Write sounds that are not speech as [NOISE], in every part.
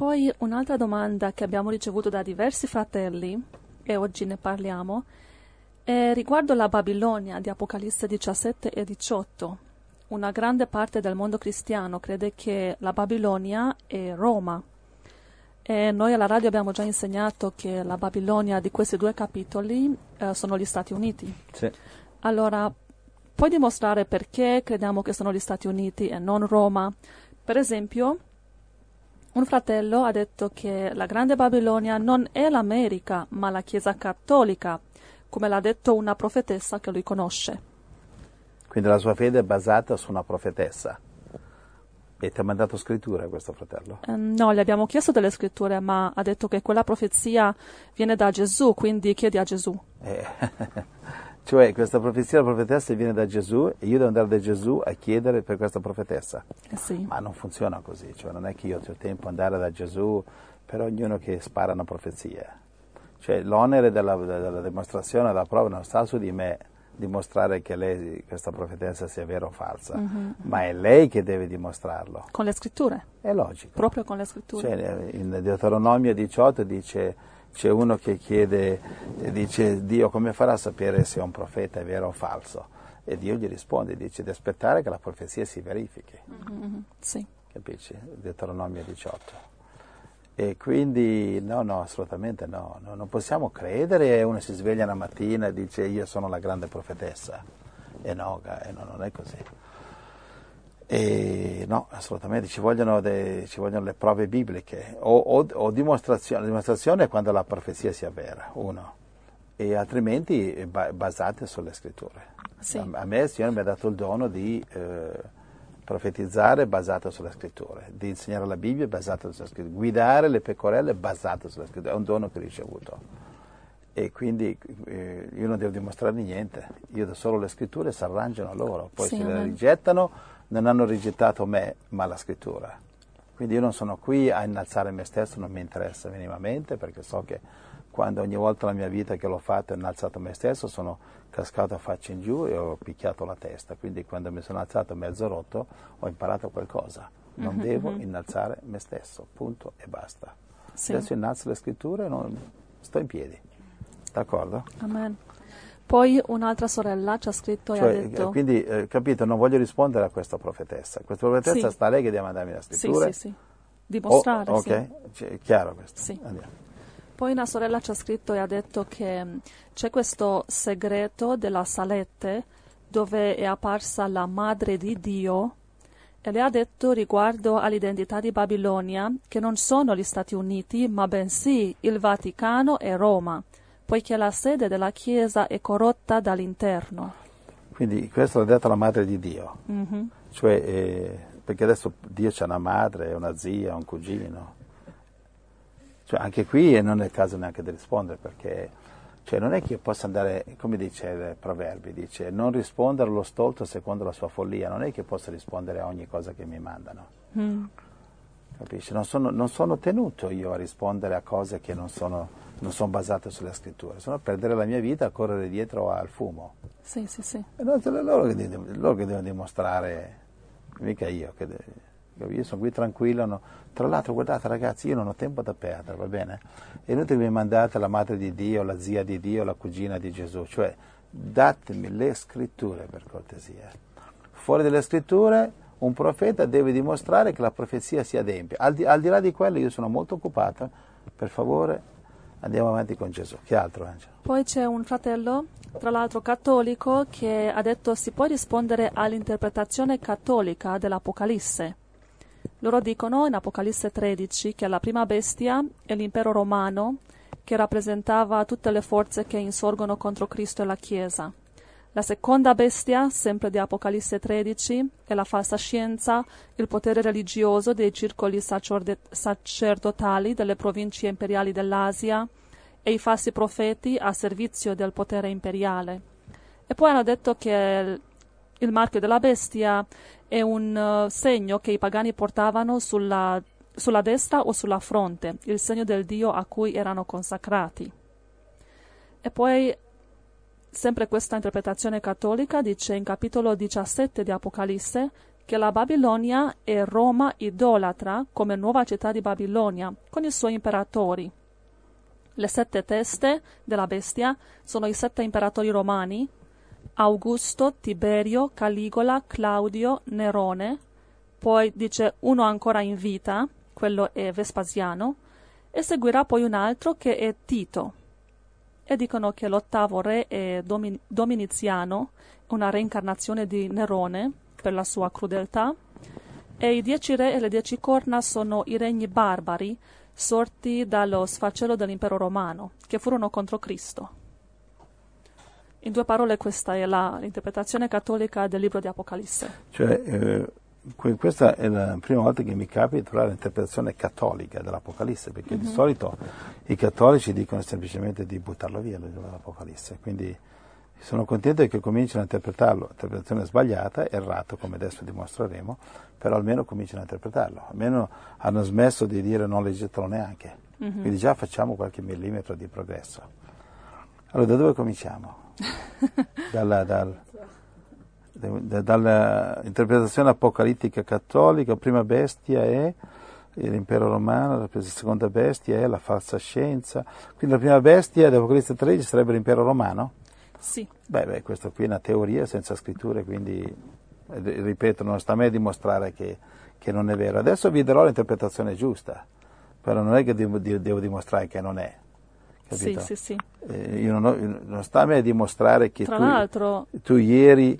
Poi un'altra domanda che abbiamo ricevuto da diversi fratelli, e oggi ne parliamo, è riguardo la Babilonia di Apocalisse 17 e 18. Una grande parte del mondo cristiano crede che la Babilonia è Roma. E noi alla radio abbiamo già insegnato che la Babilonia di questi due capitoli eh, sono gli Stati Uniti. Sì. Allora, puoi dimostrare perché crediamo che sono gli Stati Uniti e non Roma? Per esempio, un fratello ha detto che la Grande Babilonia non è l'America, ma la Chiesa cattolica, come l'ha detto una profetessa che lui conosce. Quindi la sua fede è basata su una profetessa. E ti ha mandato scritture questo fratello? Eh, no, gli abbiamo chiesto delle scritture, ma ha detto che quella profezia viene da Gesù, quindi chiedi a Gesù. Eh, [LAUGHS] cioè questa profezia, la profetessa viene da Gesù e io devo andare da Gesù a chiedere per questa profetessa. Eh sì. Ma non funziona così, cioè non è che io ho tempo di andare da Gesù per ognuno che spara una profezia. Cioè l'onere della, della dimostrazione, della prova non sta su di me dimostrare che lei, questa profetessa sia vera o falsa, Mhm. ma è lei che deve dimostrarlo. Con le scritture, È logico. proprio con le scritture. Cioè, in Deuteronomio 18 dice, c'è uno che chiede, dice Dio come farà a sapere se un profeta è vero o falso? E Dio gli risponde, dice di aspettare che la profezia si verifichi, Mhm, Sì. capisci? Deuteronomio 18. E quindi no, no, assolutamente no, no, non possiamo credere uno si sveglia una mattina e dice io sono la grande profetessa. E no, e no, non è così. E no, assolutamente, ci vogliono, de- ci vogliono le prove bibliche o, o- o dimostrazione. La dimostrazione è quando la profezia sia vera, uno, e altrimenti ba- basate sulle scritture. Sì. A, a me il Signore mi ha dato il dono di eh, profetizzare basato sulle scritture, di insegnare la Bibbia basata sulle scritture, guidare le pecorelle basate sulle scritture, è un dono che ho ricevuto. E quindi eh, io non devo dimostrare niente, io do solo le scritture, si arrangiano loro, poi Sì, se le rigettano non hanno rigettato me, ma la scrittura. Quindi io non sono qui a innalzare me stesso, non mi interessa minimamente, perché so che quando ogni volta nella mia vita che l'ho fatto ho innalzato me stesso, sono cascato a faccia in giù e ho picchiato la testa. Quindi quando mi sono alzato mezzo rotto ho imparato qualcosa. Non Mhm, devo mhm. innalzare me stesso, punto e basta. Sì. Adesso innalzo le scritture e non- sto in piedi. D'accordo? Amen. Poi un'altra sorella ci ha scritto e Cioè, ha detto... eh, quindi, eh, capito, non voglio rispondere a questa profetessa. Questa profetessa Sì. sta lei che deve mandarmi la Sì, scrittura. sì, sì. Dimostrare, Oh, ok, sì. Cioè, è chiaro questo. Sì. Andiamo. Poi una sorella ci ha scritto e ha detto che mh, c'è questo segreto della salette dove è apparsa la madre di Dio e le ha detto riguardo all'identità di Babilonia che non sono gli Stati Uniti ma bensì il Vaticano e Roma, poiché la sede della Chiesa è corrotta dall'interno. Quindi questo l'ha detto la madre di Dio. Mhm. Cioè, eh, perché adesso Dio c'ha una madre, una zia, un cugino. Cioè, anche qui non è il caso neanche di rispondere perché cioè, non è che io possa andare, come dice il Proverbi, dice non rispondere allo stolto secondo la sua follia, non è che possa rispondere a ogni cosa che mi mandano. Mm. Capisci? Non sono, non sono tenuto io a rispondere a cose che non sono, non sono basate sulle scritture, sono perdere la mia vita a correre dietro al fumo. Sì, sì, sì. E non sono loro che, devono- loro che devono dimostrare, mica io, che de- io sono qui tranquillo. no. Tra l'altro, guardate ragazzi, io non ho tempo da perdere, va bene? È inutile che mi mandate la madre di Dio, la zia di Dio, la cugina di Gesù, cioè datemi le scritture per cortesia. Fuori dalle scritture un profeta deve dimostrare che la profezia si adempie. Al di, al di là di quello io sono molto occupato, per favore andiamo avanti con Gesù. Che altro Angelo? Poi c'è un fratello, tra l'altro cattolico, che ha detto si può rispondere all'interpretazione cattolica dell'Apocalisse. Loro dicono in Apocalisse 13 che la prima bestia è l'impero romano che rappresentava tutte le forze che insorgono contro Cristo e la Chiesa. La seconda bestia, sempre di Apocalisse 13, è la falsa scienza, il potere religioso dei circoli sacerdotali delle province imperiali dell'Asia e i falsi profeti a servizio del potere imperiale. E poi hanno detto che il- il marchio della bestia è un eh, segno che i pagani portavano sulla, sulla destra o sulla fronte, il segno del Dio a cui erano consacrati. E poi, sempre questa interpretazione cattolica dice in capitolo 17 di Apocalisse che la Babilonia è Roma idolatra come nuova città di Babilonia, con i suoi imperatori. Le sette teste della bestia sono i sette imperatori romani, Augusto, Tiberio, Caligola, Claudio, Nerone, poi dice uno ancora in vita, quello è Vespasiano, e seguirà poi un altro che è Tito. E dicono che l'ottavo re è Domin- Dominiziano, una reincarnazione di Nerone per la sua crudeltà, e i dieci re e le dieci corna sono i regni barbari sorti dallo sfacelo dell'impero romano, che furono contro Cristo. In due parole questa è la, l'interpretazione cattolica del libro di Apocalisse. Cioè, eh, questa è la prima volta che mi capita di trovare l'interpretazione cattolica dell'Apocalisse, perché mm-hmm. di mhm. solito i cattolici dicono semplicemente di buttarlo via l'Apocalisse, quindi sono contento che cominciano a interpretarlo, interpretazione sbagliata, errato come adesso dimostreremo, però almeno cominciano a interpretarlo, almeno hanno smesso di dire non leggetelo neanche, mm-hmm. quindi già facciamo qualche millimetro di progresso. Allora da dove cominciamo? [LAUGHS] dalla, dal, da, dall'interpretazione apocalittica cattolica, prima bestia è l'impero romano, la seconda bestia è la falsa scienza, quindi la prima bestia dell'Apocalisse 13 sarebbe l'impero romano? Sì. Beh, beh, questo qui è una teoria senza scritture, quindi ripeto, non sta a me dimostrare che, che, non è vero. Adesso vi darò l'interpretazione giusta, però non è che devo, devo dimostrare che non è. Capito? Sì, sì, sì. Eh, non, ho, non, sta a me dimostrare che tu, tu, ieri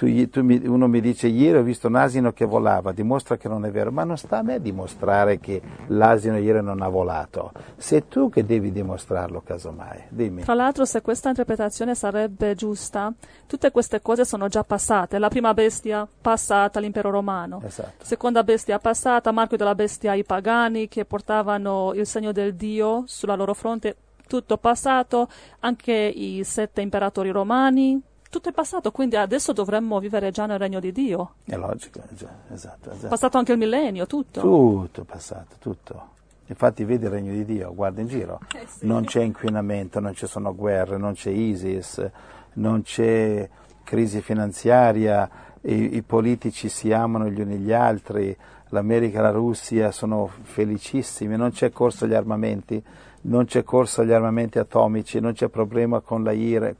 tu, tu mi, uno mi dice ieri ho visto un asino che volava, dimostra che non è vero, ma non sta a me dimostrare che l'asino ieri non ha volato, sei tu che devi dimostrarlo casomai, dimmi. Tra l'altro se questa interpretazione sarebbe giusta, tutte queste cose sono già passate, la prima bestia passata l'impero romano, esatto. seconda bestia passata, marchio della bestia i pagani che portavano il segno del Dio sulla loro fronte, tutto passato, anche i sette imperatori romani, tutto è passato, quindi adesso dovremmo vivere già nel regno di Dio. È logico, esatto, esatto. Passato anche il millennio, tutto. Tutto passato, tutto. Infatti vedi il regno di Dio, guarda in giro, [LAUGHS] eh sì. non c'è inquinamento, non ci sono guerre, non c'è ISIS, non c'è crisi finanziaria, i, i politici si amano gli uni gli altri, l'America e la Russia sono felicissimi, non c'è corso agli armamenti, non c'è corso agli armamenti atomici, non c'è problema con la IRA,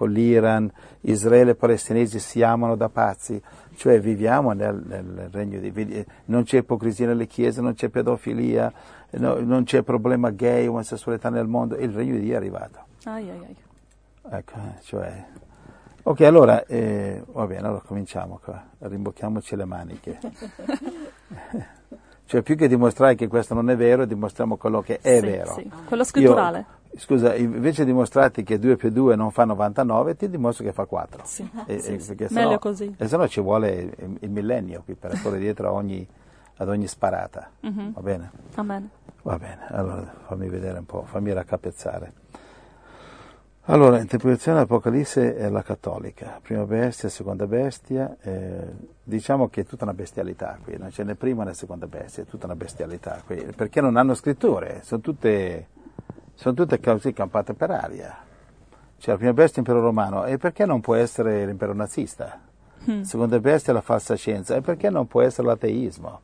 con l'Iran, Israele e palestinesi si amano da pazzi, cioè viviamo nel, nel regno di non c'è ipocrisia nelle chiese, non c'è pedofilia, no, non c'è problema gay, omosessualità nel mondo, il regno di Dio è arrivato. Ai, ai, ai. Ecco, cioè... Ok, allora, eh, va bene, allora cominciamo qua, rimbocchiamoci le maniche. [LAUGHS] cioè, più che dimostrare che questo non è vero, dimostriamo quello che è sì, vero. Sì. Quello scritturale. Io, Scusa, invece di dimostrarti che 2 più 2 non fa 99, ti dimostro che fa 4. Sì, e, sì, e. Meglio così. E se no ci vuole il millennio qui per correre dietro ogni, ad ogni sparata. Mm-hmm. Va bene? Amen. Va bene, allora fammi vedere un po', fammi raccapezzare. Allora, l'interpretazione dell'Apocalisse è la cattolica, prima bestia, seconda bestia, eh, diciamo che è tutta una bestialità qui, non c'è né prima né seconda bestia, è tutta una bestialità qui, perché non hanno scritture, sono tutte sono tutte cose campate per aria. Cioè, la prima bestia è l'impero romano, e perché non può essere l'impero nazista? La seconda bestia è la falsa scienza, e perché non può essere l'ateismo?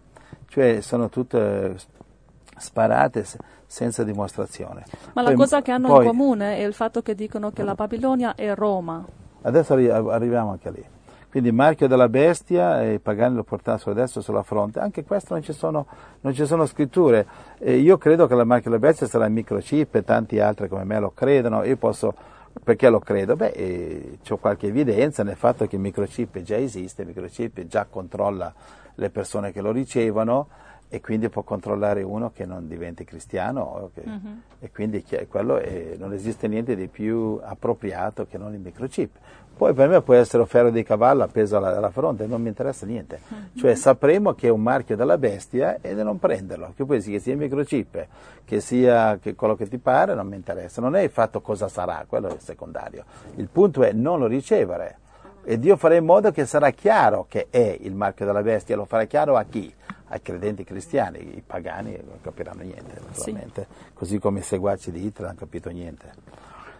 Cioè, sono tutte sparate senza dimostrazione. Ma poi, la cosa che hanno poi, in comune è il fatto che dicono che la Babilonia è Roma. Adesso arriviamo anche lì. Quindi il marchio della bestia, i pagani lo portassero adesso sulla fronte, anche questo non ci sono, non ci sono scritture. E io credo che il marchio della bestia sarà il microchip e tanti altri come me lo credono, io posso, perché lo credo? Beh, eh, ho qualche evidenza nel fatto che il microchip già esiste, il microchip già controlla le persone che lo ricevono e quindi può controllare uno che non diventi cristiano che, uh-huh. e quindi quello è, non esiste niente di più appropriato che non il microchip. Poi per me può essere un ferro di cavallo appeso alla, alla fronte, non mi interessa niente. Uh-huh. Cioè sapremo che è un marchio della bestia e di non prenderlo, che poi che sia il microchip, che sia che quello che ti pare, non mi interessa. Non è il fatto cosa sarà, quello è secondario. Il punto è non lo ricevere. E Dio farà in modo che sarà chiaro che è il marchio della bestia, lo farà chiaro a chi? Ai credenti cristiani, i pagani non capiranno niente, naturalmente, sì. così come i seguaci di Hitler non hanno capito niente.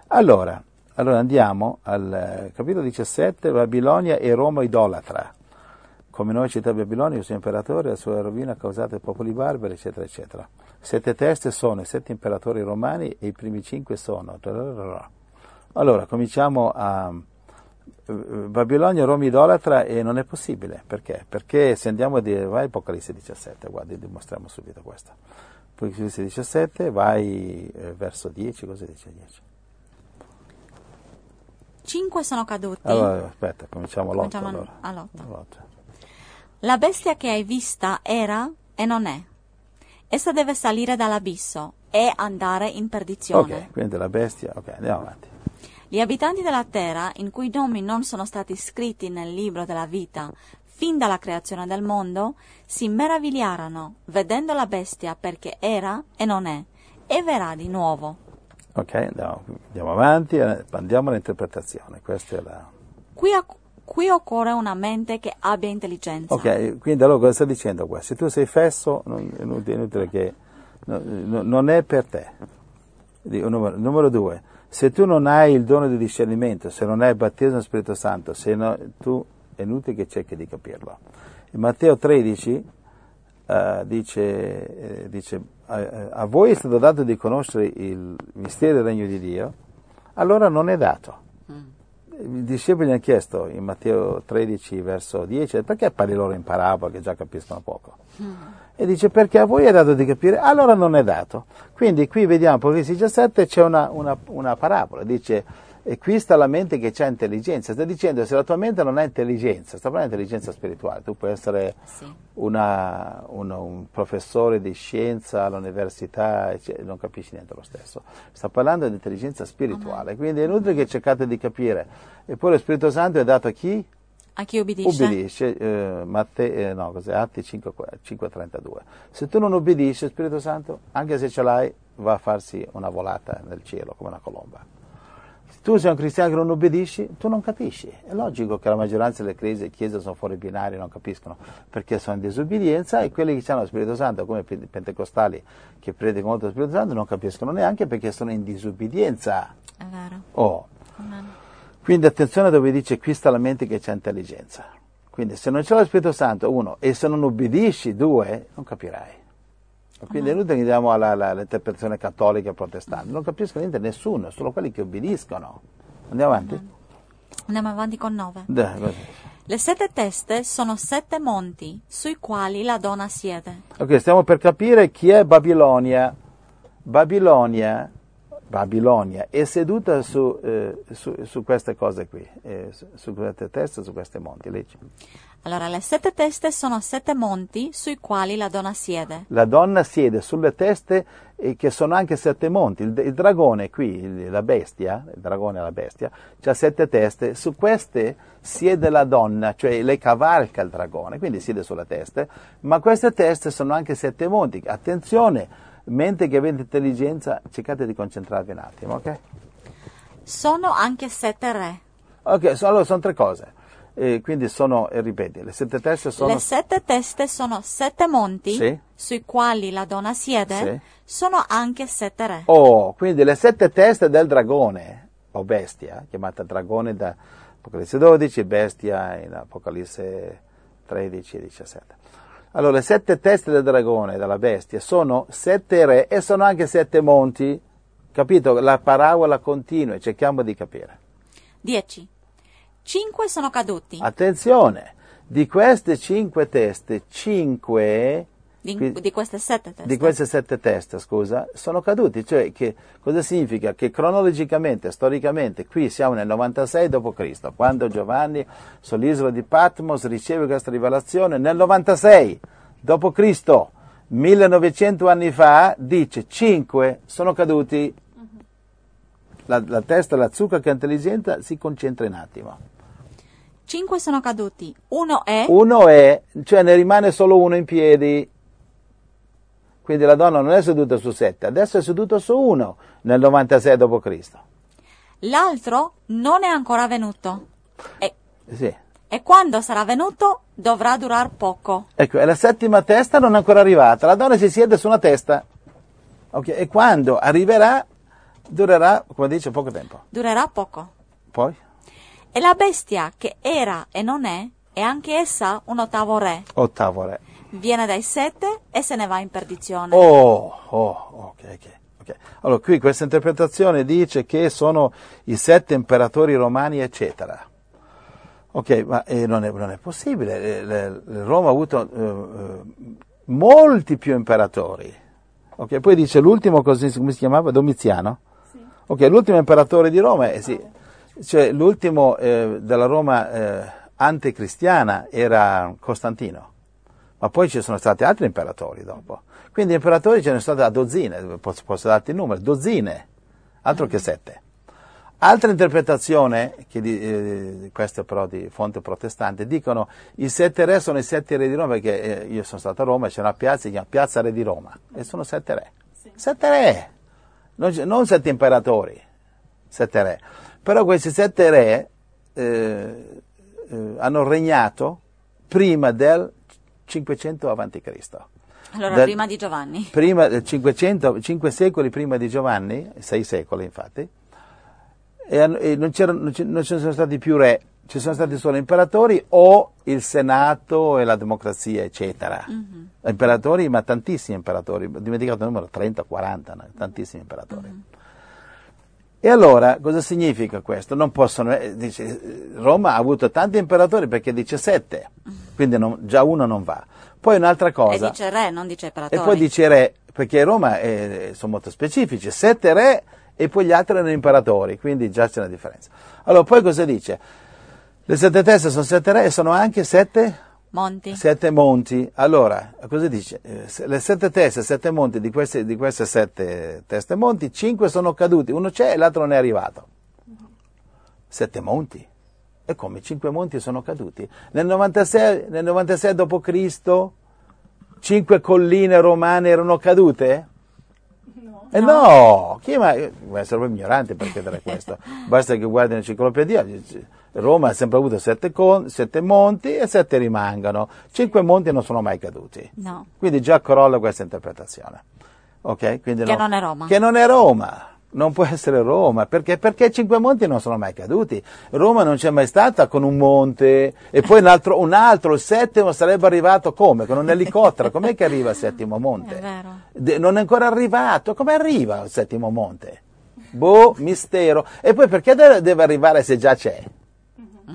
Allora, allora andiamo al capitolo 17, Babilonia e Roma idolatra. come noi città Babilonia, il suo imperatore, la sua rovina ha causato i popoli barbari, eccetera, eccetera. Sette teste sono i sette imperatori romani e i primi cinque sono. Allora, cominciamo a Babilonia, Roma idolatra e non è possibile. Perché? Perché se andiamo a dire, vai Apocalisse 17, guardi, dimostriamo subito questo. Apocalisse 17, vai eh, verso 10, cosa dice 10? Cinque sono caduti. Allora, aspetta, cominciamo l'8 Cominciamo allora. all'otto. All'otto. La bestia che hai vista era e non è. Essa deve salire dall'abisso e andare in perdizione. Ok, quindi la bestia, ok, andiamo avanti. Gli abitanti della terra, in cui nomi non sono stati scritti nel libro della vita fin dalla creazione del mondo, si meravigliarono vedendo la bestia perché era e non è, e verrà di nuovo. Ok, andiamo, andiamo avanti, eh, andiamo all'interpretazione. Questa è la... Qui, qui occorre una mente che abbia intelligenza. Ok, quindi allora cosa sta dicendo qua? Se tu sei fesso, non, è inutile, inutile che... no- no- non è per te. Numero, numero due, se tu non hai il dono di discernimento, se non hai il battesimo dello Spirito Santo, se no- tu è inutile che cerchi di capirlo. In Matteo 13 eh, dice, eh, dice eh, a voi è stato dato di conoscere il mistero del regno di Dio, allora non è dato. I discepoli gli hanno chiesto in Matteo 13, verso 10, perché parli loro in parabola che già capiscono poco? E dice perché a voi è dato di capire, allora non è dato. Quindi qui vediamo, Apocalisse 17 c'è una, una- una parabola, dice e qui sta la mente che ha intelligenza, sta dicendo se la tua mente non ha intelligenza, sta parlando di intelligenza spirituale, tu puoi essere Sì. una- uno- un professore di scienza all'università e non capisci niente lo stesso. Sta parlando di intelligenza spirituale, quindi è inutile che cercate di capire. Eppure lo Spirito Santo è dato a chi? A chi obbedisce? Ubbidisce, eh, Matte- eh, no, cos'è? Atti 5 5.32. Se tu non ubbidisci, lo Spirito Santo, anche se ce l'hai, va a farsi una volata nel cielo come una colomba. Se tu sei un cristiano che non ubbidisci, tu non capisci. È logico che la maggioranza delle chiese, chiese sono fuori binari, non capiscono perché sono in disobbedienza e quelli che hanno lo Spirito Santo, come i pentecostali che predicano molto lo Spirito Santo, non capiscono neanche perché sono in disobbedienza. È vero. Oh, Amen. Quindi attenzione dove dice qui sta la mente che c'è intelligenza. Quindi se non c'è lo Spirito Santo, uno, e se non ubbidisci, due, non capirai. Quindi è inutile che andiamo alla- alla- all'interpretazione cattolica e protestante. Non capiscono niente nessuno, solo quelli che obbediscono. Andiamo avanti? Andiamo avanti con nove. Le sette teste sono sette monti sui quali la donna siede. Ok, stiamo per capire chi è Babilonia. Babilonia, Babilonia è seduta su, eh, su- su queste cose qui, eh, su, su queste teste, su questi monti. Leggi. Allora, le sette teste sono sette monti sui quali la donna siede. La donna siede sulle teste eh, che sono anche sette monti. Il, il dragone qui, il- la bestia, il dragone la bestia, ha sette teste. Su queste siede la donna, cioè lei cavalca il dragone, quindi siede sulle teste. Ma queste teste sono anche sette monti. Attenzione, mente che avete intelligenza, cercate di concentrarvi un attimo, ok? Sono anche sette re. Ok, so- allora sono tre cose. Eh, quindi sono, e ripeti, le sette teste sono... Le sette teste sono sette monti Sì. sui quali la donna siede. Sì. Sono anche sette re. Oh, quindi le sette teste del dragone, o bestia, chiamata dragone da Apocalisse 12, bestia in Apocalisse 13 e 17. Allora, le sette teste del dragone, della bestia, sono sette re e sono anche sette monti. Capito? La parabola continua cerchiamo di capire. Dieci. Cinque sono caduti. Attenzione, di queste cinque teste, cinque Di, di queste sette teste. di queste sette teste, scusa, sono caduti. Cioè, che, cosa significa? Che cronologicamente, storicamente, qui siamo nel 96 d.C., quando Giovanni sull'isola di Patmos riceve questa rivelazione, nel 96 d.C., 1900 anni fa, dice, cinque sono caduti. La, la testa, la zucca che è intelligente, si concentra un attimo. Cinque sono caduti. Uno è. Uno è, cioè ne rimane solo uno in piedi. Quindi la donna non è seduta su sette, adesso è seduta su uno nel 96 d.C. L'altro non è ancora venuto. E, Sì. e quando sarà venuto dovrà durar poco. Ecco, e la settima testa non è ancora arrivata. La donna si siede su una testa. Ok, E quando arriverà, durerà, come dice, poco tempo. Durerà poco. Poi? E la bestia che era e non è è anche essa un ottavo re. Ottavo re. Viene dai sette e se ne va in perdizione. Oh, oh, ok, ok. ok. Allora, qui questa interpretazione dice che sono i sette imperatori romani, eccetera. Ok, ma eh, non, è, non, è, possibile. Eh, le, le, Roma ha avuto eh, molti più imperatori. Ok, poi dice l'ultimo, così, come si chiamava? Domiziano? Sì. Ok, l'ultimo imperatore di Roma, eh, sì, cioè l'ultimo eh, della Roma eh, anticristiana era Costantino ma poi ci sono stati altri imperatori dopo. Quindi imperatori ce ne sono stati a dozzine, posso, posso darti il numero, dozzine, altro che sette. Altra interpretazione, che di, eh, questa però di fonte protestante, dicono i sette re sono i sette re di Roma, perché eh, io sono stato a Roma e c'è una piazza, si chiama Piazza Re di Roma, e sono sette re. Sì. Sette re, non, non, sette imperatori, sette re. Però questi sette re eh, eh hanno regnato prima del 500 a.C. Allora, da, prima di Giovanni. [LAUGHS] Prima, 500, 5 secoli prima di Giovanni, 6 secoli infatti, e, e non, non, non, ci sono stati più re, ci sono stati solo imperatori o il senato e la democrazia, eccetera. Mm-hmm. Imperatori, ma tantissimi imperatori, ho dimenticato il numero, 30, 40, no? tantissimi imperatori. Mm-hmm. E allora cosa significa questo? Non possono, eh, dice, Roma ha avuto tanti imperatori perché dice sette, quindi non, già uno non va. Poi un'altra cosa. E dice re, non dice imperatori. E poi dice re, perché Roma è, sono molto specifici, sette re e poi gli altri erano imperatori, quindi già c'è una differenza. Allora poi cosa dice? Le sette teste sono sette re e sono anche sette Monti. Sette monti. Allora, cosa dice? Eh, le sette teste, sette monti di queste, di queste sette teste monti, cinque sono caduti, uno c'è e l'altro non è arrivato. Sette monti. E come? Cinque monti sono caduti. Nel 96, nel 96 d.C. cinque colline romane erano cadute? No. Eh no, chi mai? Essere ignorante per chiedere questo. [LAUGHS] Basta che guardi l'enciclopedia Roma ha sempre avuto sette, con, sette, monti e sette rimangono. Cinque monti non sono mai caduti. No. Quindi già crolla questa interpretazione. Okay? che no, non è Roma. Che non è Roma. Non può essere Roma, perché? Perché cinque monti non sono mai caduti. Roma non c'è mai stata con un monte e poi un altro, un altro il settimo sarebbe arrivato come? Con un elicottero. Com'è che arriva il settimo monte? È vero. Non è ancora arrivato. Come arriva il settimo monte? Boh, mistero. E poi perché deve arrivare se già c'è?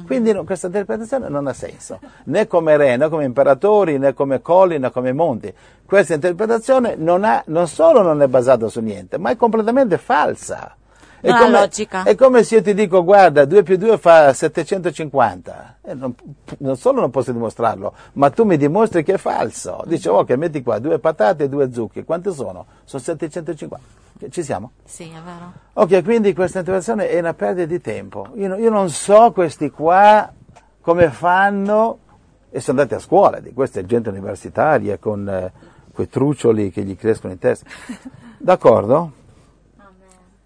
Quindi no, questa interpretazione non ha senso, né come re, né come imperatori, né come colli, né come monti. Questa interpretazione non, ha, non solo non è basata su niente, ma è completamente falsa. È come, logica. È come se io ti dico, guarda, 2 più 2 fa 750. Eh, non, non, solo non posso dimostrarlo, ma tu mi dimostri che è falso. Dice, ok, metti qua due patate e due zucche. Quante sono? Sono 750. Ci siamo? Sì, è vero. Ok, quindi questa interpretazione è una perdita di tempo. Io, io non so questi qua come fanno, e sono andati a scuola, di questa è gente universitaria con eh, quei truccioli che gli crescono in testa. [LAUGHS] D'accordo?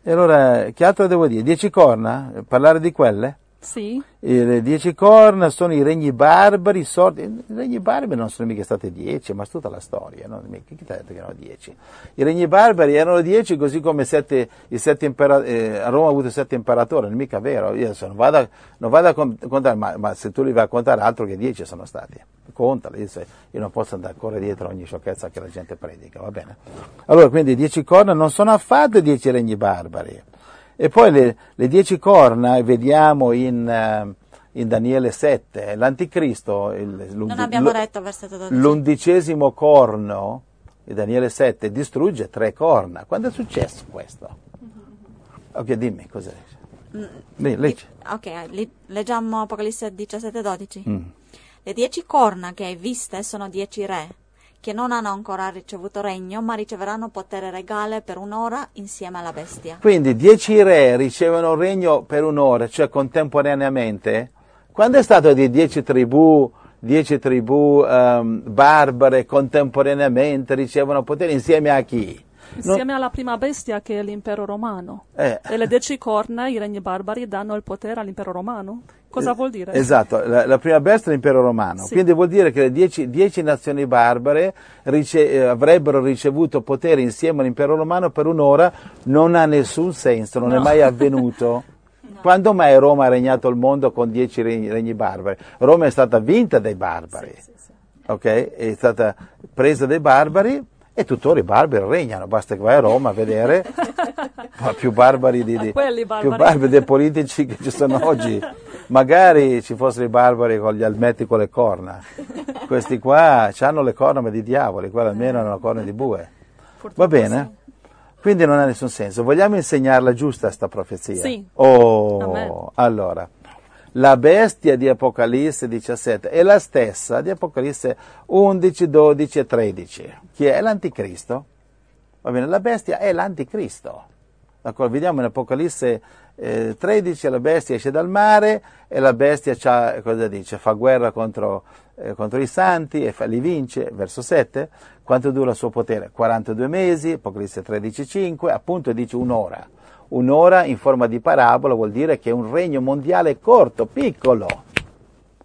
E allora, che altro devo dire? Dieci corna? Parlare di quelle? Sì. le dieci corna sono i regni barbari, sorti. I regni barbari non sono mica stati dieci, ma tutta la storia, no? Chi ti ha detto che erano dieci? I regni barbari erano dieci, così come sette, sette imperatori, eh, a Roma ha avuto sette imperatori, non è mica vero. Io adesso non vado, non vado a contare, ma, ma, se tu li vai a contare, altro che dieci sono stati. Contali, io non posso andare ancora dietro a ogni sciocchezza che la gente predica, va bene? Allora, quindi dieci corna non sono affatto dieci regni barbari e poi le, le dieci corna vediamo in, uh, in, Daniele 7, l'anticristo, il, non abbiamo letto versetto 12. l'undicesimo corno di Daniele 7 distrugge tre corna. Quando è successo questo? Ok, dimmi cos'è. Mm, leggi. Ok, leggiamo Apocalisse 17-12. Mm. Le dieci corna che hai viste sono dieci re che non hanno ancora ricevuto regno, ma riceveranno potere regale per un'ora insieme alla bestia. Quindi dieci re ricevono regno per un'ora, cioè contemporaneamente. Quando è stato di dieci tribù, dieci tribù um, barbare contemporaneamente ricevono potere insieme a chi? Insieme non... alla prima bestia che è l'impero romano. Eh. E le dieci corna, i regni barbari, danno il potere all'impero romano? Cosa vuol dire? Esatto, la, la prima bestia è l'impero romano, sì. quindi vuol dire che le dieci, dieci nazioni barbare rice, eh, avrebbero ricevuto potere insieme all'impero romano per un'ora, non ha nessun senso, non no. è mai avvenuto. [LAUGHS] no. Quando mai Roma ha regnato il mondo con dieci regni, regni barbari? Roma è stata vinta dai barbari, Sì, sì, sì. ok? È stata presa dai barbari e tuttora i barbari regnano. Basta che vai a Roma a vedere [LAUGHS] ma più barbari di, di- barbari. più barbari dei politici che ci sono oggi. Magari ci fossero i barbari con gli almetti con le corna. Questi qua hanno le corna ma di diavoli, quelli almeno hanno le corna di bue. Va bene? Quindi non ha nessun senso. Vogliamo insegnarla giusta sta profezia? Sì. Oh, Amen. allora. La bestia di Apocalisse 17 è la stessa di Apocalisse 11, 12 e 13. Chi è? L'anticristo. Va bene, la bestia è l'anticristo. D'accordo? Vediamo in Apocalisse eh, 13 la bestia esce dal mare e la bestia cosa dice? fa guerra contro, eh, contro i santi e fa- li vince, verso 7. Quanto dura il suo potere? 42 mesi, Apocalisse 13, 5, appunto dice un'ora. Un'ora in forma di parabola vuol dire che è un regno mondiale corto, piccolo.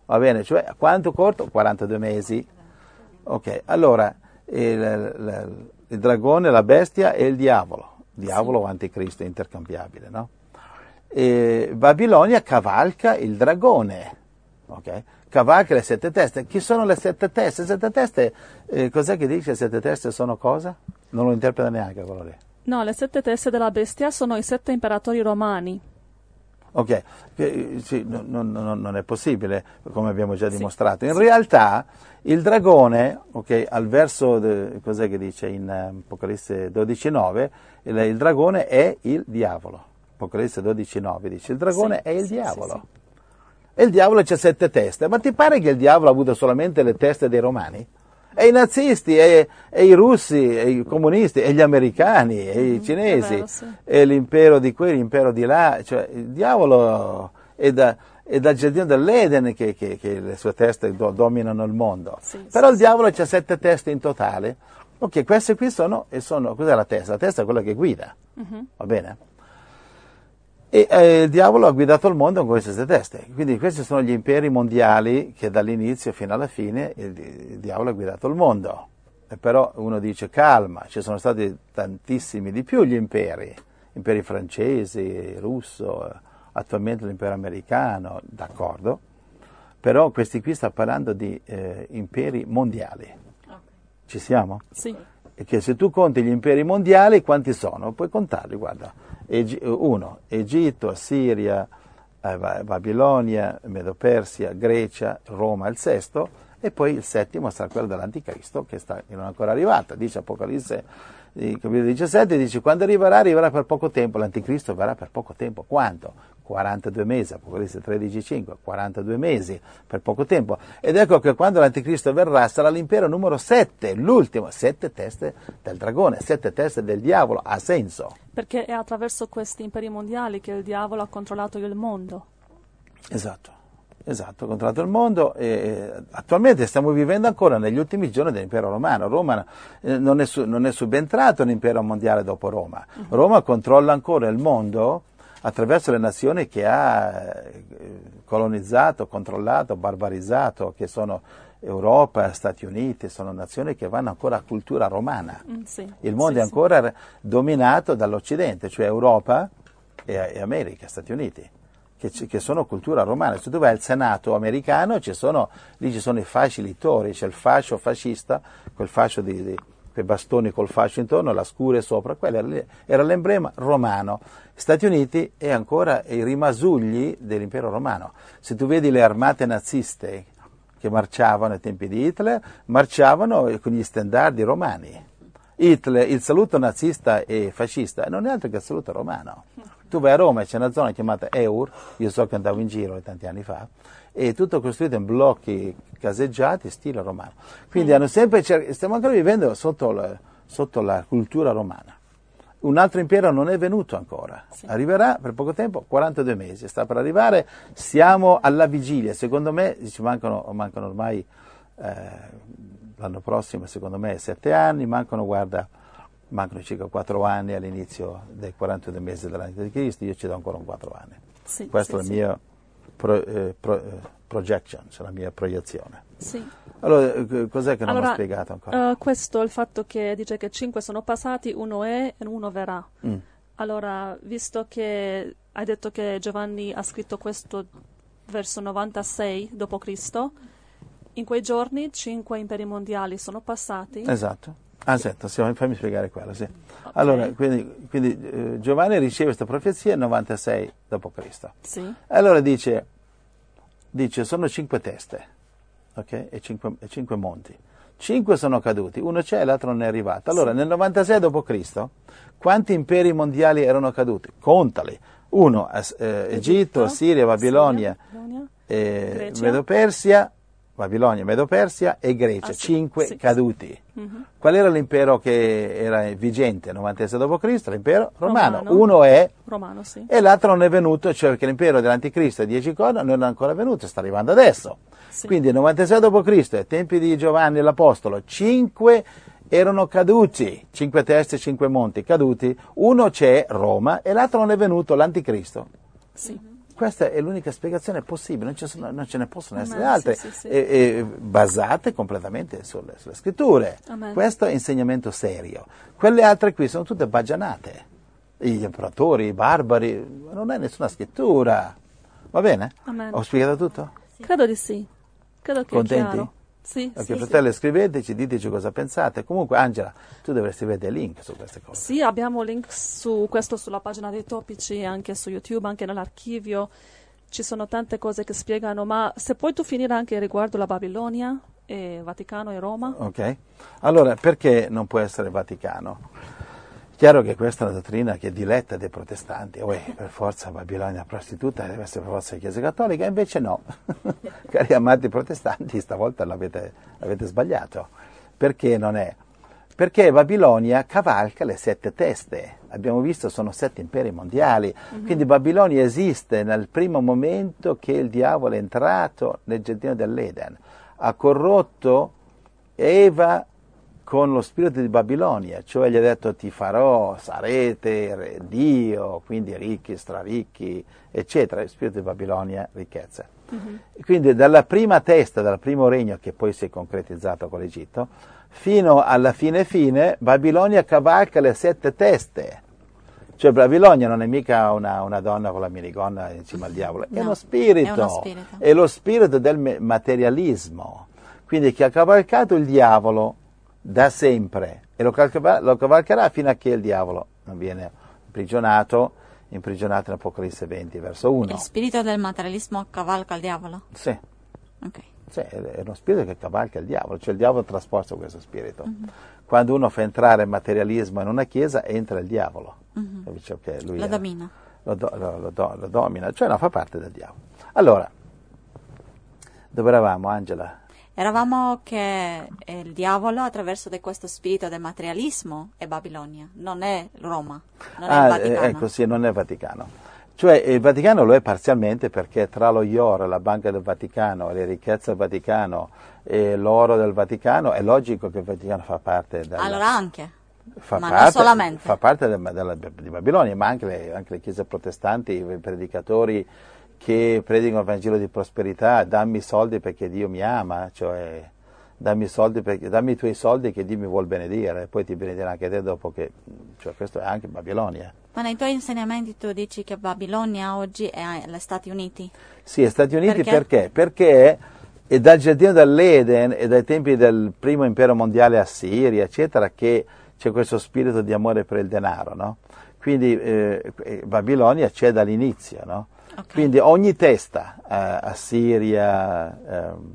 Va bene, cioè quanto corto? 42 mesi. Ok, allora il, il- il dragone, la bestia e il diavolo. Diavolo o anticristo, intercambiabile, no? E Babilonia cavalca il dragone, ok? Cavalca le sette teste. Chi sono le sette teste? Sette teste, eh, cos'è che dice sette teste sono cosa? Non lo interpreta neanche quello lì. No, le sette teste della bestia sono i sette imperatori romani. Ok, che, sì, no- no- no- non è possibile, come abbiamo già Sì, dimostrato. In realtà il dragone, ok, al verso, de- cos'è che dice in eh, Apocalisse 12.9, il, il dragone è il diavolo. Apocalisse 12.9 dice, il dragone Sì, è il sì, diavolo. sì, E il diavolo c'ha sette teste, ma ti pare che il diavolo ha avuto solamente le teste dei romani? E i nazisti, e, e i russi, e i comunisti, e gli americani, e i cinesi, Mm, vero, sì. e l'impero di qui, l'impero di là, cioè il diavolo è da, è dal giardino dell'Eden che, che- che le sue teste do- dominano il mondo. Sì, Però sì, il diavolo ha sette teste in totale. Ok, queste qui sono, e sono, cos'è la testa? La testa è quella che guida, Mhm. va bene? E eh, il diavolo ha guidato il mondo con queste teste. Quindi questi sono gli imperi mondiali che dall'inizio fino alla fine il, il diavolo ha guidato il mondo. E però uno dice calma, ci sono stati tantissimi di più gli imperi, imperi francesi, russo, attualmente l'impero americano, d'accordo, però questi qui sta parlando di eh, imperi mondiali. Ci siamo? Sì. E che se tu conti gli imperi mondiali, quanti sono? Puoi contarli, guarda. Egi- uno, Egitto, Assiria, eh, Ba- Babilonia, Medo-Persia, Grecia, Roma il sesto, e poi il settimo sarà quello dell'Anticristo, che, sta, che non è ancora arrivata. Dice Apocalisse, eh, capitolo 17, dice quando arriverà, arriverà per poco tempo, l'Anticristo verrà per poco tempo. Quanto? 42 mesi, Apocalisse 13,5, 42 mesi, per poco tempo. Ed ecco che quando l'Anticristo verrà sarà l'impero numero 7, l'ultimo, sette teste del dragone, sette teste del diavolo, ha senso. Perché è attraverso questi imperi mondiali che il diavolo ha controllato il mondo. Esatto, esatto, ha controllato il mondo e attualmente stiamo vivendo ancora negli ultimi giorni dell'impero romano. Roma eh, non, è su- non è subentrato l'impero mondiale dopo Roma. Roma controlla ancora il mondo attraverso le nazioni che ha eh, colonizzato, controllato, barbarizzato, che sono Europa, Stati Uniti, sono nazioni che vanno ancora a cultura romana. Mm, sì. Il mondo Sì, è sì. ancora dominato dall'Occidente, cioè Europa e, e America, Stati Uniti, che, che sono cultura romana. Se tu vai al Senato americano, ci sono, lì ci sono i facilitori, c'è il fascio fascista, quel fascio di, di- quei bastoni col fascio intorno, la scure sopra, quello era, l'emblema romano. Stati Uniti è ancora i rimasugli dell'impero romano. Se tu vedi le armate naziste che marciavano ai tempi di Hitler, marciavano con gli stendardi romani. Hitler, il saluto nazista e fascista non è altro che il saluto romano. Tu vai a Roma c'è una zona chiamata Eur, io so che andavo in giro tanti anni fa, e tutto costruito in blocchi caseggiati stile romano. Quindi hanno sempre cer- stiamo ancora vivendo sotto la, sotto la cultura romana. Un altro impero non è venuto ancora, Sì. arriverà per poco tempo, 42 mesi, sta per arrivare, siamo alla vigilia, secondo me ci mancano, mancano ormai eh, l'anno prossimo, secondo me, 7 anni, mancano, guarda, mancano circa 4 anni all'inizio dei 42 mesi dell'anno di Cristo, io ci do ancora un 4 anni. Sì, Questa sì, è la mia pro- eh, pro- eh, projection, cioè la mia proiezione. Sì. Allora, eh, cos'è che non Allora, ho spiegato ancora? eh, questo il fatto che dice che cinque sono passati, uno è e uno verrà. Mm. Allora, visto che hai detto che Giovanni ha scritto questo verso 96 d.C., in quei giorni cinque imperi mondiali sono passati. Esatto. Ah, senta, fammi spiegare quello, sì. Allora, quindi, quindi eh, Giovanni riceve questa profezia nel 96 d.C. Sì. Allora dice, dice, sono cinque teste, ok? E cinque, e cinque monti. Cinque sono caduti, uno c'è e l'altro non è arrivato. Allora, Sì. nel 96 d.C., quanti imperi mondiali erano caduti? Contali. Uno, eh, Egitto, Siria, Babilonia, Siria, Babilonia. eh, Grecia. Babilonia, Medo-Persia e Grecia, Ah, sì, cinque sì, caduti. Mhm. Qual era l'impero che era vigente nel 96 d.C.? L'impero romano. Romano. Uno è Romano, sì. e l'altro non è venuto, cioè perché l'impero dell'anticristo e dieci corna non è ancora venuto, sta arrivando adesso. Sì. Quindi nel 96 d.C., ai tempi di Giovanni l'Apostolo, cinque erano caduti, cinque teste, cinque monti caduti, uno c'è, Roma, e l'altro non è venuto, l'anticristo. Sì. Questa è l'unica spiegazione possibile, non, sono- non ce ne possono essere Amen, altre, sì, sì, sì. e- e basate completamente sulle, sulle scritture. Amen. Questo è insegnamento serio. Quelle altre qui sono tutte baggianate. Gli imperatori, i barbari, non è nessuna scrittura. Va bene? Amen. Ho spiegato tutto? Credo di sì. Credo che Contenti? È chiaro. Sì, Ok, sì, scriveteci, diteci cosa pensate. Comunque, Angela, tu dovresti vedere link su queste cose. Sì, abbiamo link su questo sulla pagina dei topici, anche su YouTube, anche nell'archivio. Ci sono tante cose che spiegano, ma se puoi tu finire anche riguardo la Babilonia, e Vaticano e Roma. Ok? Allora, perché non può essere Vaticano? Chiaro che questa è una dottrina che è diletta dai protestanti, Uè, per forza Babilonia prostituta deve essere per forza Chiesa Cattolica, invece no. [LAUGHS] Cari amati protestanti, stavolta l'avete, l'avete sbagliato. Perché non è? Perché Babilonia cavalca le sette teste. Abbiamo visto sono sette imperi mondiali. Quindi Babilonia esiste nel primo momento che il diavolo è entrato nel giardino dell'Eden. Ha corrotto Eva con lo spirito di Babilonia, cioè gli ha detto ti farò, sarete re- Dio, quindi ricchi, straricchi, eccetera, il spirito di Babilonia, ricchezze. Quindi dalla prima testa, dal primo regno che poi si è concretizzato con l'Egitto, fino alla fine fine, Babilonia cavalca le sette teste. Cioè Babilonia non è mica una, una donna con la minigonna in cima al diavolo, è No, uno spirito, è uno spirito. è lo spirito del materialismo, quindi che ha cavalcato il diavolo da sempre e lo, lo cavalcherà fino a che il diavolo non viene imprigionato, imprigionato in Apocalisse 20, verso 1. Il spirito del materialismo cavalca il diavolo. Sì, Ok. sì, è uno spirito che cavalca il diavolo, cioè il diavolo trasporta questo spirito. Quando uno fa entrare il materialismo in una chiesa, entra il diavolo. Capisci? Ok, lui Lo è- domina. Lo, do- lo- lo do- lo domina, cioè no, fa parte del diavolo. Allora, dove eravamo, Angela? Eravamo che il diavolo attraverso questo spirito del materialismo è Babilonia, non è Roma, non è il Ah, Vaticano. eh, ecco, sì, non è il Vaticano. Cioè il Vaticano lo è parzialmente perché tra lo IOR, la Banca del Vaticano, le ricchezze del Vaticano e l'oro del Vaticano è logico che il Vaticano fa parte del, Allora anche, fa ma non parte, solamente. fa parte del- della- di Babilonia, ma anche le, anche le chiese protestanti, i predicatori che predicano il Vangelo di prosperità, dammi i soldi perché Dio mi ama, cioè dammi, perché, dammi i tuoi soldi che Dio mi vuol benedire, e poi ti benedirà anche te dopo che, cioè questo è anche Babilonia. ma nei tuoi insegnamenti tu dici che Babilonia oggi è gli Stati Uniti. Sì, Stati Uniti Perché? perché? Perché è dal giardino dell'Eden e dai tempi del primo impero mondiale Assiria, eccetera, che c'è questo spirito di amore per il denaro, no? Quindi eh, eh, Babilonia c'è dall'inizio, no? Quindi ogni testa, eh, Assiria, ehm,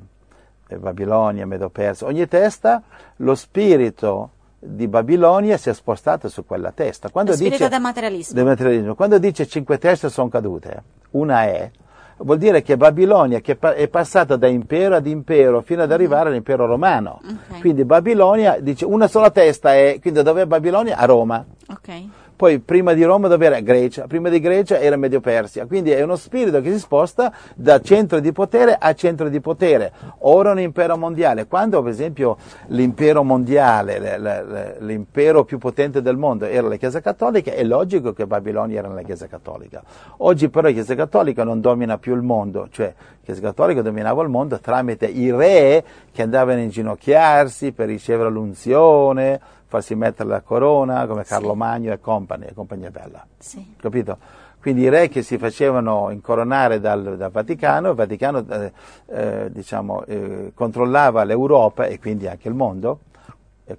eh, Babilonia, Medo-Persia, ogni testa, lo spirito di Babilonia si è spostato su quella testa. Quando Lo spirito dice, del materialismo. del materialismo. Quando dice cinque teste sono cadute, una è, vuol dire che Babilonia che è passata da impero ad impero fino ad arrivare all'impero romano. Ok. Quindi Babilonia dice una sola testa è, quindi dove è Babilonia? A Roma. Ok. Poi prima di Roma dove era? Grecia, prima di Grecia era Medio Persia, quindi è uno spirito che si sposta da centro di potere a centro di potere. Ora un impero mondiale, quando per esempio l'impero mondiale, le- le- le- l'impero più potente del mondo era la Chiesa Cattolica, è logico che Babilonia era la Chiesa Cattolica. Oggi però la Chiesa Cattolica non domina più il mondo, cioè la Chiesa Cattolica dominava il mondo tramite i re che andavano a inginocchiarsi per ricevere l'unzione, farsi mettere la corona come Carlo Sì. Magno e compagnia, e compagnia bella. Sì. Capito? Quindi i re che si facevano incoronare dal, dal Vaticano, il Vaticano eh, eh, diciamo, eh, controllava l'Europa e quindi anche il mondo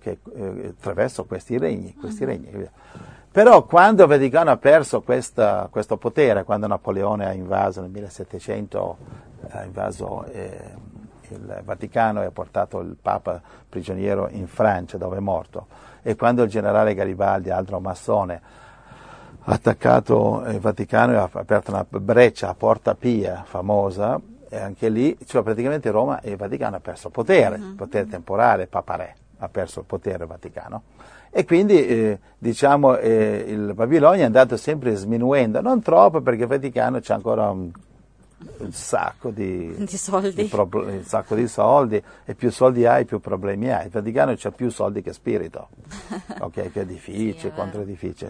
che, eh, attraverso questi regni. Questi regni capito? Però quando il Vaticano ha perso questa- questo potere, quando Napoleone ha invaso nel 1700, ha invaso eh, il Vaticano e ha portato il Papa prigioniero in Francia dove è morto, e quando il generale Garibaldi, altro massone, ha attaccato il Vaticano e ha aperto una breccia a Porta Pia famosa e anche lì, cioè praticamente Roma e il Vaticano ha perso potere, potere temporale, Papa Re ha perso il potere il Vaticano. E quindi eh, diciamo eh, il Babilonia è andato sempre sminuendo, non troppo perché il Vaticano c'è ancora un, un sacco di, [LAUGHS] Di soldi. di prob- un sacco di soldi e più soldi hai più problemi hai. Il Vaticano c'ha più soldi che spirito, [LAUGHS] ok, che edifici, Sì, contro edifici.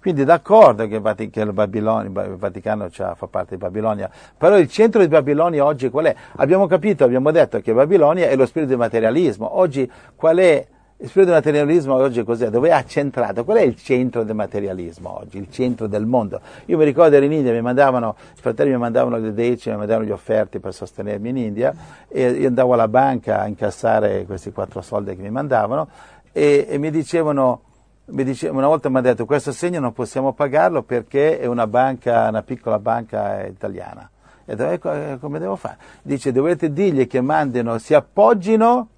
Quindi d'accordo che, che il, Babilonia- il Vaticano c'ha- fa parte di Babilonia, però il centro di Babilonia oggi qual è? Abbiamo capito, abbiamo detto che Babilonia è lo spirito del materialismo. Oggi qual è il spirito del materialismo oggi cos'è? Dove è accentrato? Qual è il centro del materialismo oggi? Il centro del mondo? Io mi ricordo ero in India, mi mandavano, i fratelli mi mandavano le decime, mi mandavano gli offerti per sostenermi in India e io andavo alla banca a incassare questi quattro soldi che mi mandavano e, e mi dicevano, mi dice- una volta mi ha detto questo segno non possiamo pagarlo perché è una banca, una piccola banca italiana. E ho detto, "Eh, co- eh, come devo fare? Dice dovete dirgli che mandino, si appoggino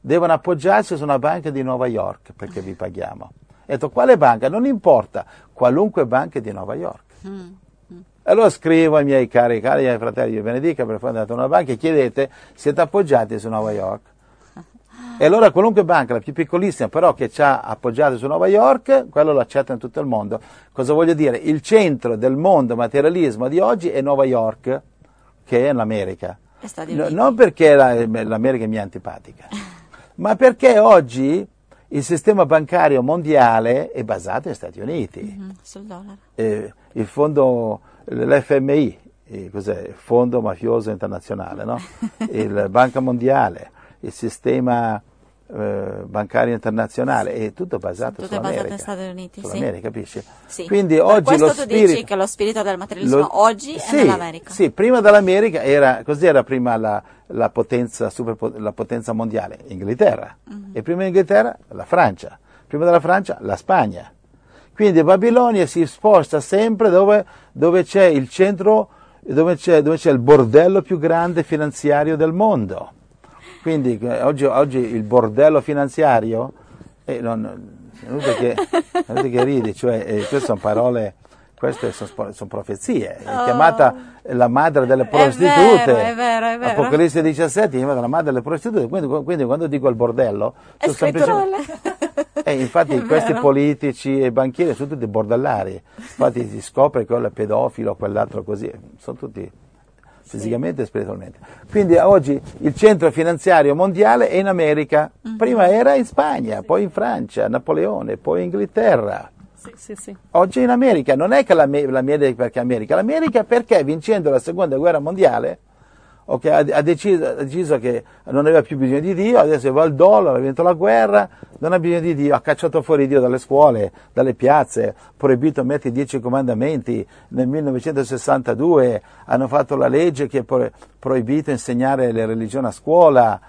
devono appoggiarsi su una banca di New York perché vi paghiamo. Ho detto, quale banca? Non importa, qualunque banca di New York. Mm. E allora scrivo ai miei cari, cari ai miei fratelli di benedica per fare andate a una banca e chiedete, siete appoggiati su New York? E allora qualunque banca, la più piccolissima, però che ci ha appoggiato su New York, quello lo accetta in tutto il mondo. Cosa voglio dire? Il centro del mondo materialismo di oggi è New York, che è l'America. E No, non perché la- l'America mi è antipatica, [LAUGHS] ma perché oggi il sistema bancario mondiale è basato negli Stati Uniti. Mhm, sul dollaro. Eh, il fondo, l'FMI, eh, cos'è? Il Fondo Mafioso Internazionale, no? [LAUGHS] il Banca Mondiale, il sistema eh, bancario internazionale, è tutto basato Tutto sull'America. basato negli Stati Uniti, sì. Capisci? Sì. Quindi Per oggi questo lo tu spirito... dici che lo spirito del materialismo Lo- oggi sì, è nell'America. Sì, prima dell'America era, cos'era prima la, la potenza, superpo- la potenza mondiale? Inghilterra. Mhm. E prima dell'Inghilterra la Francia. Prima della Francia la Spagna. Quindi Babilonia si sposta sempre dove, dove c'è il centro, dove c'è, dove c'è il bordello più grande finanziario del mondo. Quindi eh, oggi, oggi il bordello finanziario, eh, non, è che, è che ridi, cioè, eh, queste sono parole, queste sono, sono profezie, è Oh. chiamata la madre delle È prostitute. vero, è vero, è vero. Apocalisse 17 è chiamata la madre delle prostitute, quindi, quindi quando dico il bordello, È sono semplicemente- [LAUGHS] eh, infatti È questi politici e banchieri sono tutti bordellari, infatti si scopre che quello è pedofilo, quell'altro così, sono tutti fisicamente e spiritualmente. Quindi oggi il centro finanziario mondiale è in America, Mhm. prima era in Spagna, poi in Francia, Napoleone, poi in Inghilterra. Sì, sì, sì. Oggi in America, non è che l'Ame- l'America perché America, l'America perché vincendo la seconda guerra mondiale ok, ha, deciso, ha deciso che non aveva più bisogno di Dio, adesso va il dollaro, ha vinto la guerra, non ha bisogno di Dio, ha cacciato fuori Dio dalle scuole, dalle piazze, proibito mettere i dieci comandamenti, nel 1962 hanno fatto la legge che pro- proibito insegnare le religioni a scuola,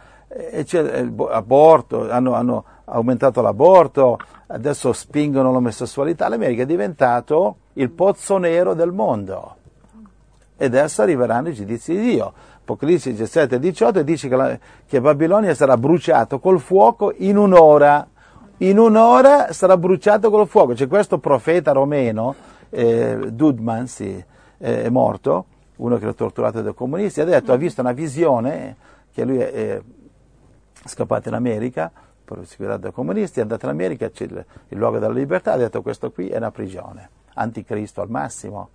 aborto, hanno, hanno aumentato l'aborto, adesso spingono l'omosessualità, l'America è diventato il pozzo nero del mondo e adesso arriveranno i giudizi di Dio. Apocalisse 17 e 18 dice che, la- che Babilonia sarà bruciato col fuoco in un'ora. In un'ora sarà bruciato col fuoco. C'è questo profeta romeno, eh, Dudman, sì, eh, è morto, uno che l'ha torturato dai comunisti, ha detto, ha visto una visione, che lui è, è scappato in America, perseguitato dai comunisti, è andato in America, c'è il, il luogo della libertà, ha detto questo qui è una prigione, anticristo al massimo.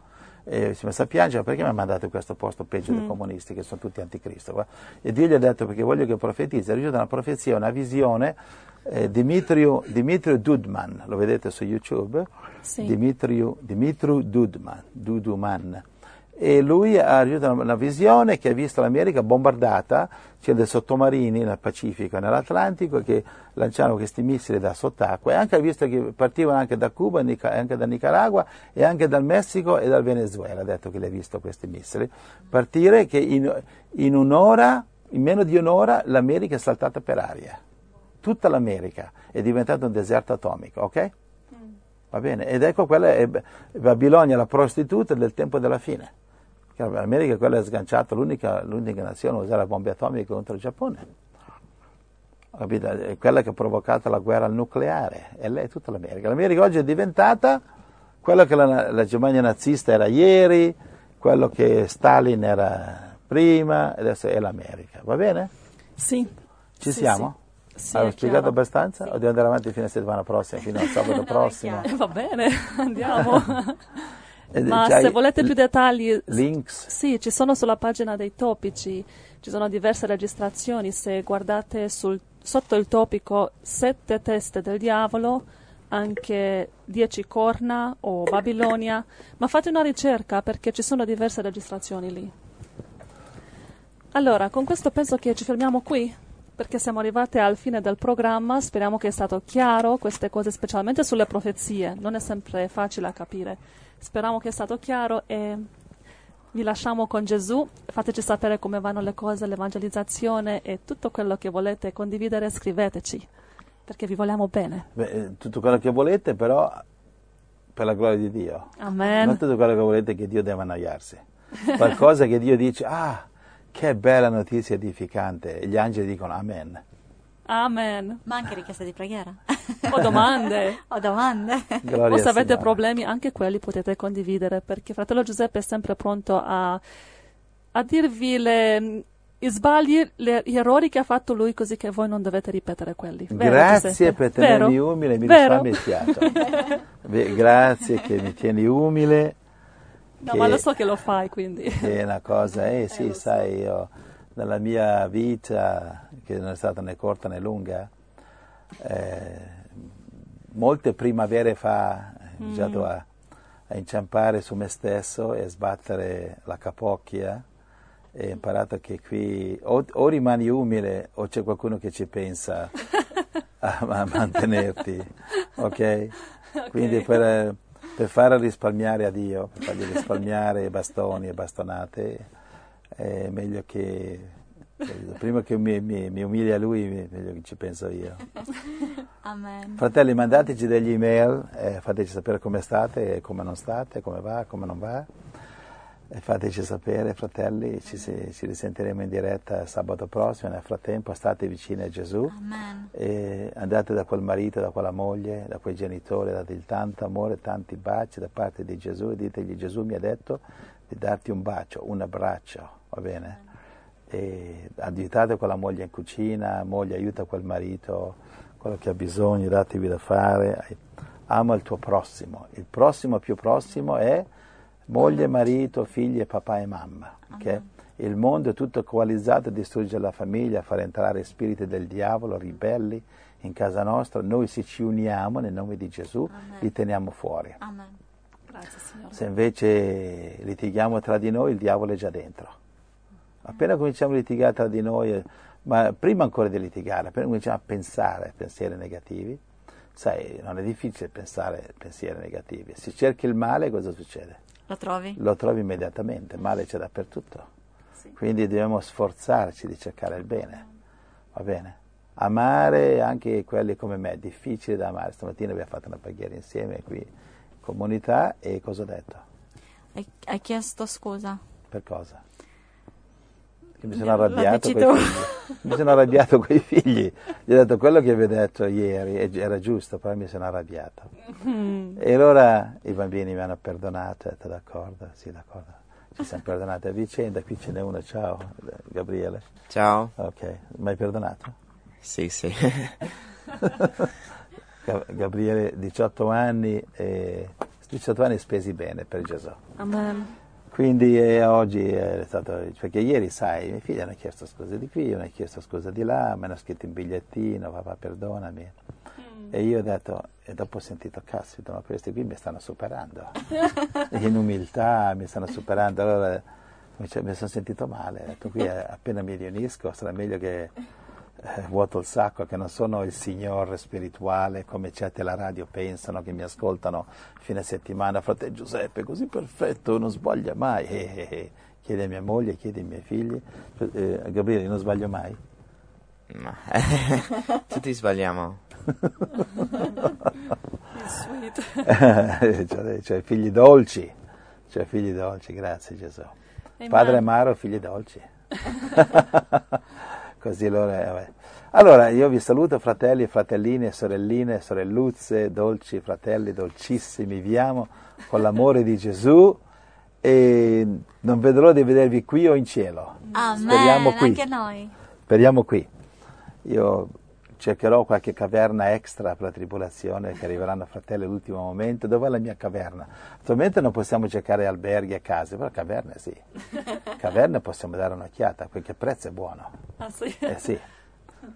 E si è messo a piangere perché mi ha mandato in questo posto peggio dei comunisti che sono tutti anticristo. guarda. E Dio gli ha detto perché voglio che profetizzi, ha ricevuto una profezia, una visione, eh, Dimitriu, Dimitriu Dudman, lo vedete su YouTube? Sì. Dimitriu, Dimitriu Dudman, Duduman. E lui ha avuto una, una visione che ha visto l'America bombardata, c'è dei sottomarini nel Pacifico e nell'Atlantico che lanciavano questi missili da sott'acqua e anche ha visto che partivano anche da Cuba, anche da Nicaragua e anche dal Messico e dal Venezuela, ha detto che li ha visto questi missili, partire che in, in un'ora, in meno di un'ora l'America è saltata per aria, tutta l'America è diventata un deserto atomico, ok? Va bene? Ed ecco quella è Babilonia, la prostituta del tempo della fine. L'America è quella che ha sganciato l'unica, l'unica nazione a usare bombe atomiche contro il Giappone. Capito? È quella che ha provocato la guerra nucleare. E lei è tutta l'America. L'America oggi è diventata quello che la, la Germania nazista era ieri, quello che Stalin era prima, adesso è l'America. Va bene? Sì. Ci sì, siamo? Sì. Sì, Avevo spiegato chiaro. abbastanza? O devo andare avanti fino a settimana prossima, fino al sabato [LAUGHS] prossimo? Va bene, [LAUGHS] andiamo. [LAUGHS] Eh, Ma se volete più dettagli, Links? sì, ci sono sulla pagina dei topici, ci sono diverse registrazioni, se guardate sul- sotto il topico Sette teste del diavolo, anche Dieci corna o Babilonia, ma fate una ricerca perché ci sono diverse registrazioni lì. Allora, con questo penso che ci fermiamo qui, perché siamo arrivati al fine del programma, speriamo che è stato chiaro queste cose, specialmente sulle profezie, non è sempre facile a capire. Speriamo che è stato chiaro e vi lasciamo con Gesù, fateci sapere come vanno le cose, l'evangelizzazione e tutto quello che volete condividere, scriveteci, perché vi vogliamo bene. Beh, eh, tutto quello che volete, però per la gloria di Dio. Amen. Non tutto quello che volete che Dio deve annoiarsi. Qualcosa che Dio dice, ah, che bella notizia edificante. Gli angeli dicono Amen. Amen. Ma anche richieste di preghiera. [LAUGHS] O domande. [LAUGHS] o domande. Gloria o se avete problemi, anche quelli potete condividere, perché fratello Giuseppe è sempre pronto a, a dirvi le, gli sbagli, le- gli errori che ha fatto lui, così che voi non dovete ripetere quelli. Vero, Grazie Giuseppe? per tenermi Vero? umile, mi risparmi il fiato. [LAUGHS] Grazie che mi tieni umile. No, ma lo so che lo fai, quindi. è una cosa, eh [LAUGHS] sì, sai, io nella mia vita, che non è stata né corta né lunga, eh, molte primavere fa ho iniziato a, a inciampare su me stesso e a sbattere la capocchia e ho imparato che qui o, o rimani umile o c'è qualcuno che ci pensa [LAUGHS] a, a mantenerti, ok? Quindi per, per fare risparmiare a Dio, per fargli risparmiare bastoni e bastonate, è meglio che, prima che mi, mi, mi umili a lui, meglio che ci penso io. Amen. Fratelli, mandateci degli email, eh, fateci sapere come state come non state, come va, come non va. E fateci sapere, fratelli, ci, ci risentiremo in diretta sabato prossimo. Nel frattempo state vicini a Gesù. Amen. E andate da quel marito, da quella moglie, da quei genitori, dategli tanto amore, tanti baci da parte di Gesù e ditegli Gesù mi ha detto di darti un bacio, un abbraccio, va bene? E aiutate quella moglie in cucina, moglie aiuta quel marito, quello che ha bisogno, datevi da fare, ama il tuo prossimo, il prossimo più prossimo è moglie, marito, figli, papà e mamma, ok? Il mondo è tutto coalizzato a distruggere la famiglia, a far entrare spiriti del diavolo, ribelli in casa nostra. Noi se ci uniamo nel nome di Gesù, Amen. li teniamo fuori. Amen. Grazie. Se invece litighiamo tra di noi, il diavolo è già dentro. Appena cominciamo a litigare tra di noi, ma prima ancora di litigare, appena cominciamo a pensare pensieri negativi, sai, non è difficile pensare pensieri negativi. Se cerchi il male, cosa succede? Lo trovi? Lo trovi immediatamente, male c'è dappertutto. Sì. Quindi dobbiamo sforzarci di cercare il bene, va bene? Amare anche quelli come me, è difficile da amare. Stamattina abbiamo fatto una preghiera insieme qui in comunità e cosa ho detto? Hai, hai chiesto scusa? Per cosa? Che mi sono arrabbiato con i tu. figli. Mi sono arrabbiato con i figli. Gli ho detto quello che vi ho detto ieri e- era giusto, però mi sono arrabbiato. Mm. E allora i bambini mi hanno perdonato, ho detto d'accordo, sì d'accordo. Ci siamo perdonati a vicenda, qui ce n'è uno, ciao Gabriele. Ciao. Ok, mi hai perdonato? Sì, sì. [LAUGHS] Ga- Gabriele, 18 anni, e 18 anni spesi bene per Gesù. Amen. Quindi eh, oggi è stato, perché ieri sai, i miei figli hanno chiesto scusa di qui, hanno chiesto scusa di là, mi hanno scritto un bigliettino, papà perdonami. E io ho detto, e dopo ho sentito, caspita, ma questi qui mi stanno superando. [LAUGHS] In umiltà mi stanno superando. Allora mi, mi sono sentito male. Ho detto, qui eh, appena mi riunisco sarà meglio che eh, vuoto il sacco, che non sono il signor spirituale come certe la radio pensano, che mi ascoltano fine settimana. Fratello Giuseppe, così perfetto, non sbaglia mai. Eh, eh, eh. Chiede a mia moglie, chiede ai miei figli. Eh, Gabriele, non sbaglio mai? No. [LAUGHS] Tutti sbagliamo. [LAUGHS] cioè, cioè, figli dolci, cioè figli dolci, grazie Gesù. Padre amaro, figli dolci. [LAUGHS] Così loro, vabbè. Allora, io vi saluto fratelli, fratellini, sorelline, sorelluzze, dolci fratelli, dolcissimi, vi amo con l'amore di Gesù e non vedrò di vedervi qui o in cielo. Amen, Speriamo qui. anche noi. Speriamo qui. Io cercherò qualche caverna extra per la tribolazione che arriveranno fratelli all'ultimo momento. Dov'è la mia caverna? Attualmente non possiamo cercare alberghi e case, però caverne sì. [LAUGHS] Caverne possiamo dare un'occhiata, perché il prezzo è buono. Ah sì? Eh sì.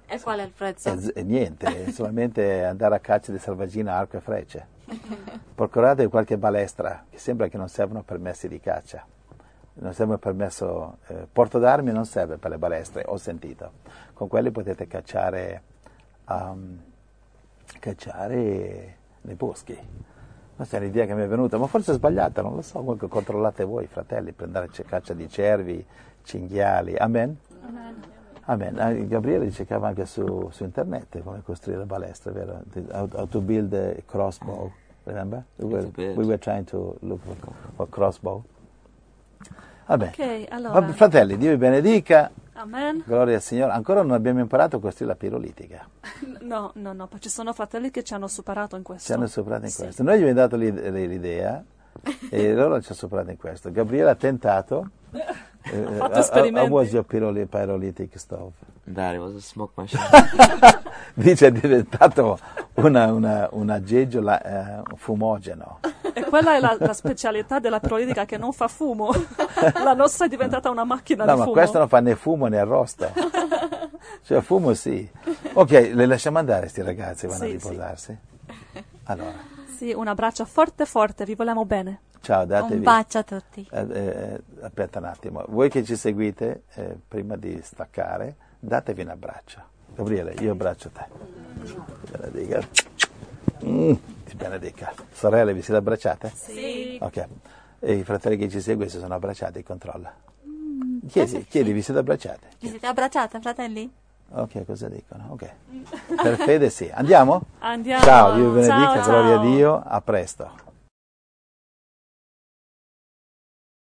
E qual è il prezzo? E, niente, [LAUGHS] solamente andare a caccia di salvagina, arco e frecce. [LAUGHS] Procuratevi qualche balestra, che sembra che non servono permessi di caccia. Non serve permesso, eh, porto d'armi non serve per le balestre, ho sentito. Con quelli potete cacciare um, cacciare nei boschi. Questa è l'idea che mi è venuta, ma forse è sbagliata, non lo so, comunque controllate voi, fratelli, per andare a caccia di cervi, cinghiali. Amen? Amen. Amen. Ah, Gabriele cercava anche su, su, internet come costruire balestre, vero? How, how to build a crossbow, remember? We were, we were trying to look for, for crossbow. Vabbè. Ok, allora. Fratelli, Dio vi benedica. Amen. Gloria al Signore. Ancora non abbiamo imparato a la pirolitica. [LAUGHS] No, no, no, ci sono fratelli che ci hanno superato in questo. Ci hanno superato in Sì. questo. Noi gli abbiamo dato l'idea [LAUGHS] e loro ci hanno superato in questo. Gabriele ha tentato. eh, fatto esperimenti. How was your piroli- pyrolytic stove? That it was a smoke machine. [LAUGHS] Dice è diventato una, una, un aggeggio la- eh, fumogeno. E quella è la, la specialità della pirolitica che non fa fumo. [LAUGHS] La nostra è diventata una macchina No, di ma fumo. questo non fa né fumo né arrosto. Cioè, fumo sì. Ok, le lasciamo andare sti ragazzi, vanno Sì, a riposarsi. Allora, Sì, un abbraccio forte forte, vi vogliamo bene. ciao, datevi. Un bacio a tutti. Eh, eh, aspetta un attimo, voi che ci seguite, eh, prima di staccare, datevi un abbraccio. Gabriele, io abbraccio te. Ti benedica. Mm, ti benedica. Sorelle, vi siete abbracciate? Sì. Ok. E i fratelli che ci seguono si sono abbracciati, controlla. Chiedi, chiedi, vi siete abbracciati? Vi siete abbracciate, fratelli? Ok, cosa dicono? Ok. Per fede sì. Andiamo? Andiamo. Ciao, Dio vi benedica, Ciao, gloria a ciao. Dio, a presto.